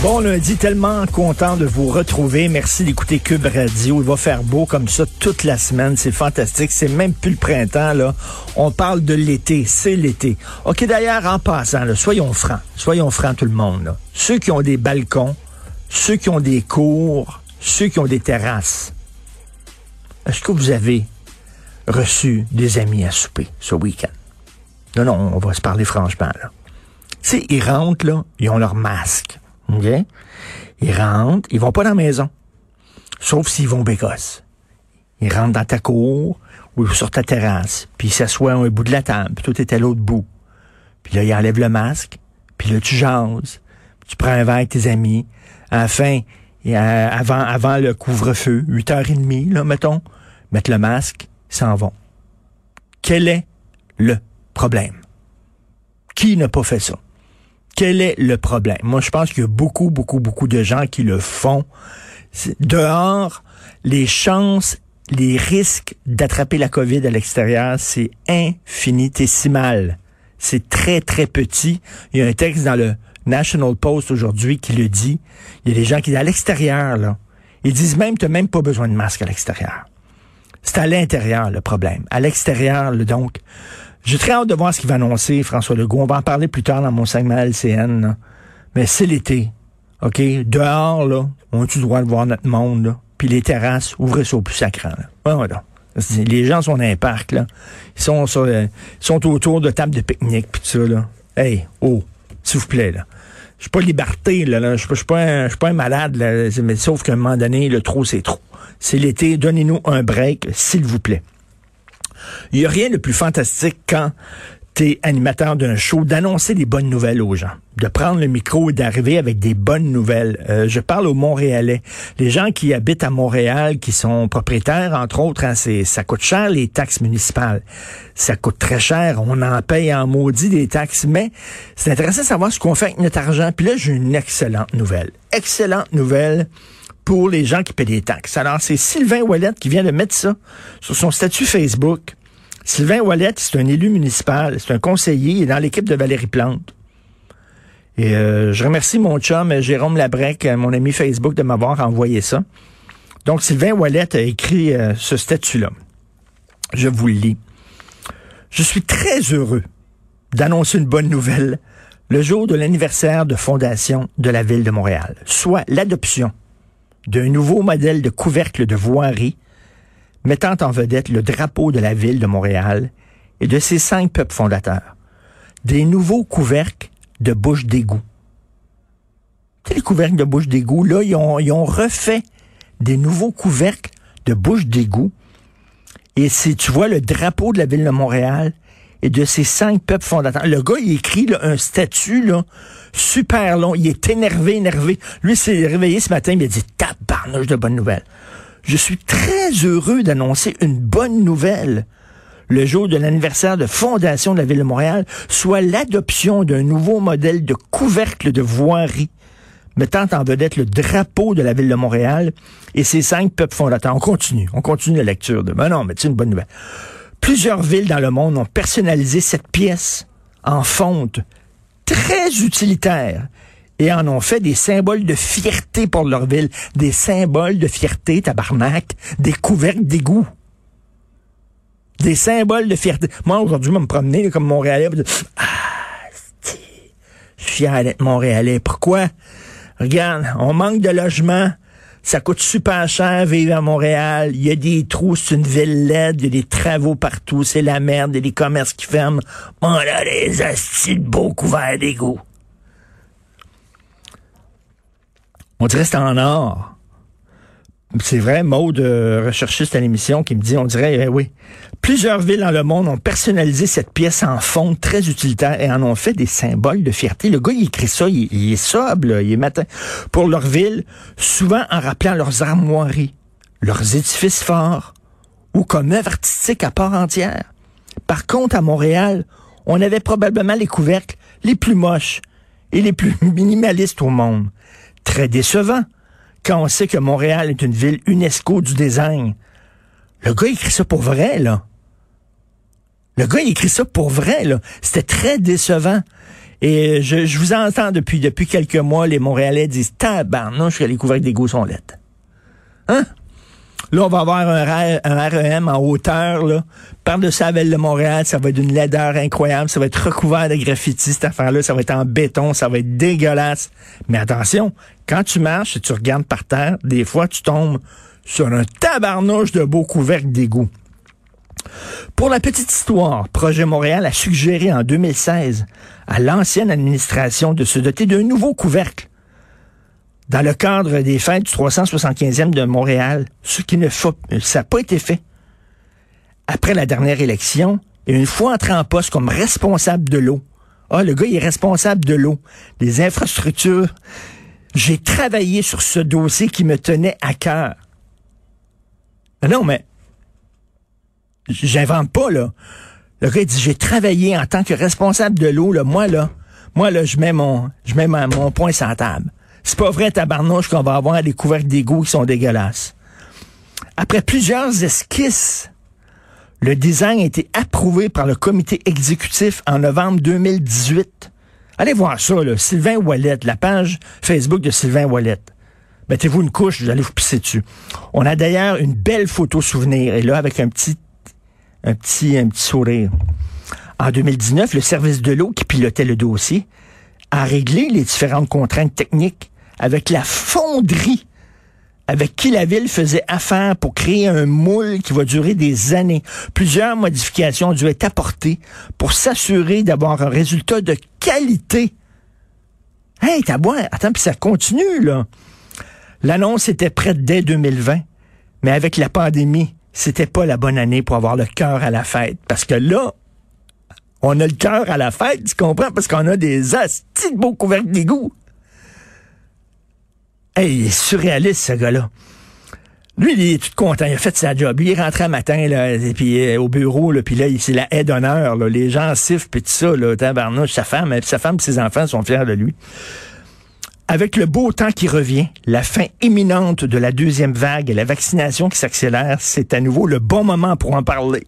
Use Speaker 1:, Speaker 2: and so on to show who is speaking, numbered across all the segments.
Speaker 1: Bon lundi, tellement content de vous retrouver. Merci d'écouter Cube Radio. Il va faire beau comme ça toute la semaine. C'est fantastique. C'est même plus le printemps, là. On parle de l'été. C'est l'été. OK, d'ailleurs, en passant, là, soyons francs. Soyons francs, tout le monde. Ceux qui ont des balcons, ceux qui ont des cours, ceux qui ont des terrasses. Est-ce que vous avez reçu des amis à souper ce week-end? Non, non, on va se parler franchement, là. Tu sais, ils rentrent, là, ils ont leur masque. OK? Ils rentrent, ils vont pas dans la maison. Sauf s'ils vont bécosse. Ils rentrent dans ta cour ou sur ta terrasse, puis ils s'assoient à un bout de la table, puis toi, est à l'autre bout. Puis là, ils enlèvent le masque, puis là, tu jases, tu prends un verre avec tes amis. À la fin, et à- avant, avant le couvre-feu, 8h30, là, mettons, mettre le masque, s'en vont. Quel est le problème? Qui n'a pas fait ça? Quel est le problème? Moi, je pense qu'il y a beaucoup, beaucoup, beaucoup de gens qui le font. Dehors, les chances, les risques d'attraper la COVID à l'extérieur, c'est infinitésimal. C'est très, très petit. Il y a un texte dans le National Post aujourd'hui qui le dit. Il y a des gens qui, à l'extérieur, là, ils disent même, tu n'as même pas besoin de masque à l'extérieur. C'est à l'intérieur le problème. À l'extérieur, le donc. J'ai très hâte de voir ce qu'il va annoncer, François Legault. On va en parler plus tard dans mon segment LCN. là. Mais c'est l'été. OK? Dehors, là, on a-tu le droit de voir notre monde? Puis les terrasses, ouvrez au plus sacrant, Les gens sont dans un parc, là. Ils sont, sur, euh, sont autour de tables de pique-nique, puis tout ça, là. Hey, oh, s'il vous plaît, là. Je suis pas liberté, là. Je suis pas, pas un malade, là. Mais sauf qu'à un moment donné, le trop, c'est trop. C'est l'été. Donnez-nous un break, s'il vous plaît. Il n'y a rien de plus fantastique quand tu es animateur d'un show d'annoncer des bonnes nouvelles aux gens, de prendre le micro et d'arriver avec des bonnes nouvelles. Euh, je parle aux Montréalais, les gens qui habitent à Montréal, qui sont propriétaires, entre autres, hein, ça coûte cher les taxes municipales. Ça coûte très cher, on en paye en maudit des taxes, mais c'est intéressant de savoir ce qu'on fait avec notre argent. Puis là, j'ai une excellente nouvelle. Excellente nouvelle pour les gens qui paient des taxes. Alors, c'est Sylvain Wallet qui vient de mettre ça sur son statut Facebook. Sylvain Wallet, c'est un élu municipal, c'est un conseiller, il dans l'équipe de Valérie Plante. Et euh, je remercie mon chum Jérôme Labrec, euh, mon ami Facebook, de m'avoir envoyé ça. Donc, Sylvain Wallet a écrit euh, ce statut-là. Je vous le lis. Je suis très heureux d'annoncer une bonne nouvelle le jour de l'anniversaire de fondation de la ville de Montréal, soit l'adoption d'un nouveau modèle de couvercle de voirie mettant en vedette le drapeau de la ville de Montréal et de ses cinq peuples fondateurs. Des nouveaux couvercles de bouche d'égout. Les couvercles de bouche d'égout, là, ils ont, refait des nouveaux couvercles de bouche d'égout. Et si tu vois le drapeau de la ville de Montréal et de ses cinq peuples fondateurs. Le gars, il écrit un statut là, super long. Il est énervé, énervé. Lui, s'est réveillé ce matin, il a dit tabarnouche de bonne nouvelle. Je suis très heureux d'annoncer une bonne nouvelle le jour de l'anniversaire de fondation de la Ville de Montréal, soit l'adoption d'un nouveau modèle de couvercle de voirie mettant en vedette le drapeau de la Ville de Montréal et ses cinq peuples fondateurs. On continue, on continue la lecture de... Ben non, mais c'est une bonne nouvelle. Plusieurs villes dans le monde ont personnalisé cette pièce en fonte très utilitaire et en ont fait des symboles de fierté pour leur ville. Des symboles de fierté, tabarnak, des couvercles d'égout. Des symboles de fierté. Moi, aujourd'hui, je me promener comme Montréalais. Ah, je fier d'être Montréalais. Pourquoi? Regarde, on manque de logements. Ça coûte super cher vivre à Montréal. Il y a des trous, c'est une ville laide. Il y a des travaux partout. C'est la merde. Il y a des commerces qui ferment. On a des astis beaux couverts d'égout. On dirait c'est en or. C'est vrai, Maude, euh, recherchiste à l'émission, qui me dit, on dirait, eh oui, plusieurs villes dans le monde ont personnalisé cette pièce en fond très utilitaire et en ont fait des symboles de fierté. Le gars, il écrit ça, il, est sobre, il est matin, pour leur ville, souvent en rappelant leurs armoiries, leurs édifices forts ou comme œuvre artistique à part entière. Par contre, à Montréal, on avait probablement les couvercles les plus moches et les plus minimalistes au monde. Très décevant quand on sait que Montréal est une ville UNESCO du design. Le gars écrit ça pour vrai, là. Le gars écrit ça pour vrai, là. C'était très décevant. Et je, je, vous entends depuis, quelques mois, les Montréalais disent tabarnouche que les couvercles d'égout sont lettres. Hein? Là, on va avoir un, REM en hauteur, là. Par-dessus la ville de Montréal, ça va être d'une laideur incroyable. Ça va être recouvert de graffiti, cette affaire-là. Ça va être en béton, ça va être dégueulasse. Mais attention, quand tu marches et tu regardes par terre, des fois, tu tombes sur un tabarnouche de beaux couvercles d'égout. Pour la petite histoire, Projet Montréal a suggéré en 2016 à l'ancienne administration de se doter d'un nouveau couvercle dans le cadre des fêtes du 375e de Montréal, ce qui ne faut, ça n'a pas été fait. Après la dernière élection, et une fois entré en poste comme responsable de l'eau, ah, le gars, il est responsable de l'eau, des infrastructures. J'ai travaillé sur ce dossier qui me tenait à cœur. Non, mais j'invente pas, là. Le gars, il dit, j'ai travaillé en tant que responsable de l'eau, là. Moi, là, moi, là, je mets mon, je mets mon point sur table. C'est pas vrai, tabarnouche, qu'on va avoir des couvercles d'égout qui sont dégueulasses. Après plusieurs esquisses, le design a été approuvé par le comité exécutif en novembre 2018. Allez voir ça, là. Sylvain Wallet, la page Facebook de Sylvain Wallet. Mettez-vous une couche, vous allez vous pisser dessus. On a d'ailleurs une belle photo souvenir, et là, avec un petit un petit, un petit sourire. En 2019, le service de l'eau qui pilotait le dossier a réglé les différentes contraintes techniques avec la fonderie avec qui la ville faisait affaire pour créer un moule qui va durer des années. Plusieurs modifications ont dû être apportées pour s'assurer d'avoir un résultat de qualité. Hey, t'as boire. Attends, puis ça continue, là. L'annonce était prête dès 2020, mais avec la pandémie, c'était pas la bonne année pour avoir le cœur à la fête. Parce que là, on a le cœur à la fête, tu comprends? Parce qu'on a des astis de beaux couvercles d'égout. Il est surréaliste, ce gars-là. Lui, il est tout content. Il a fait sa job. il est rentré un matin, là, et puis euh, au bureau, là, puis là, c'est la haie d'honneur, Les gens sifflent, puis tout ça, là, tabarnouche. Sa femme, sa femme et ses enfants sont fiers de lui. Avec le beau temps qui revient, la fin imminente de la deuxième vague et la vaccination qui s'accélère, c'est à nouveau le bon moment pour en parler.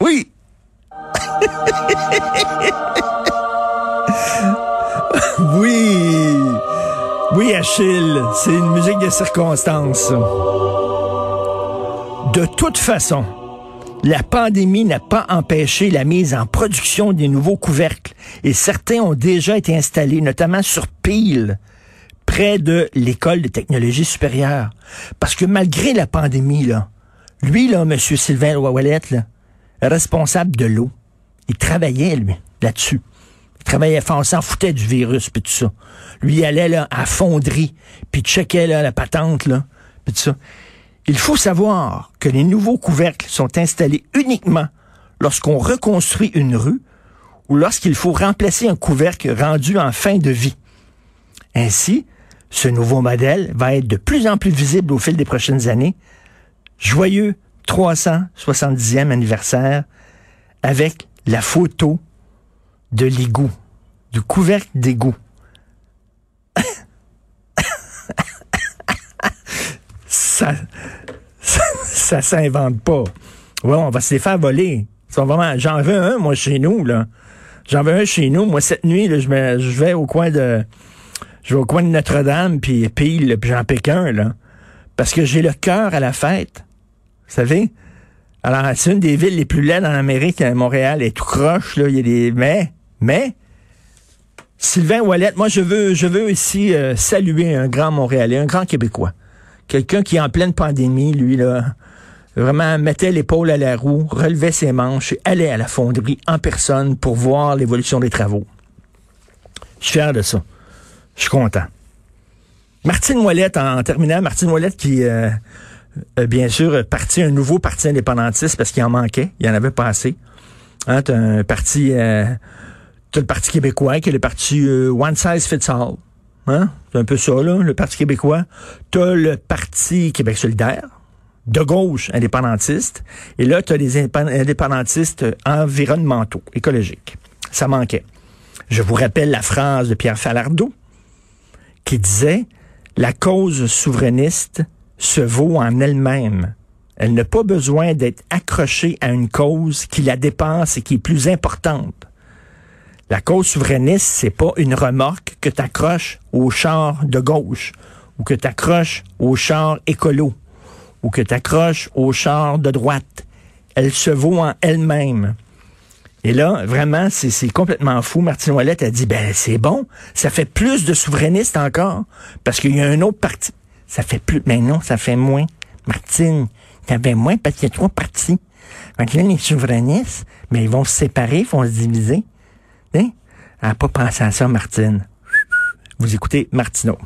Speaker 1: Oui! oui! Oui, Achille, c'est une musique de circonstance. De toute façon, la pandémie n'a pas empêché la mise en production des nouveaux couvercles et certains ont déjà été installés, notamment sur pile, près de l'école de technologie supérieure. Parce que malgré la pandémie, là, lui, là, M. Sylvain là, responsable de l'eau, il travaillait, lui, là-dessus. Il travaillait fort, s'en foutait du virus, puis tout ça. Lui, allait là, à fonderie, puis checkait là, la patente, là, puis tout ça. Il faut savoir que les nouveaux couvercles sont installés uniquement lorsqu'on reconstruit une rue ou lorsqu'il faut remplacer un couvercle rendu en fin de vie. Ainsi, ce nouveau modèle va être de plus en plus visible au fil des prochaines années. Joyeux 370e anniversaire avec la photo de l'égout, du couvercle d'égout. ça, ça, s'invente pas. Ouais, on va se les faire voler. J'en veux un, moi, chez nous, là. J'en veux un chez nous. Moi, cette nuit, là, je, je vais au coin de. Je vais au coin de Notre-Dame, puis pile, puis j'en pique un, là. Parce que j'ai le cœur à la fête. Vous savez? Alors, c'est une des villes les plus laides en Amérique, hein, Montréal, est tout croche, là. Il y a des. Mais, mais, Sylvain Wallet, moi, je veux, je veux ici euh, saluer un grand Montréalais, un grand Québécois. Quelqu'un qui, en pleine pandémie, lui, là, vraiment mettait l'épaule à la roue, relevait ses manches et allait à la fonderie en personne pour voir l'évolution des travaux. Je suis fier de ça. Je suis content. Martine Ouellette, en, terminant, Martine Ouellette qui, euh, bien sûr, parti un nouveau parti indépendantiste parce qu'il en manquait. Il en avait pas assez. Hein, un parti, euh, le Parti québécois qui est le parti euh, One Size Fits All. Hein? C'est un peu ça, là, le Parti québécois. T'as le Parti Québec solidaire. de gauche indépendantistes, et là, tu as les indépendantistes environnementaux, écologiques. Ça manquait. Je vous rappelle la phrase de Pierre Falardeau qui disait La cause souverainiste se vaut en elle-même. Elle n'a pas besoin d'être accrochée à une cause qui la dépasse et qui est plus importante. La cause souverainiste, c'est pas une remorque que tu accroches au char de gauche ou que tu accroches au char écolo ou que tu accroches au char de droite. Elle se vaut en elle-même. Et là, vraiment, c'est complètement fou. Martine Ouellette a dit, ben c'est bon, ça fait plus de souverainistes encore, parce qu'il y a un autre parti. Ça fait plus, mais non, ça fait moins. Martine, avait moins parce qu'il y a trois partis. Donc les souverainistes, mais ils vont se séparer, ils vont se diviser. Hein? Elle n'a pas pensé à ça, Martine. Vous écoutez Martineau.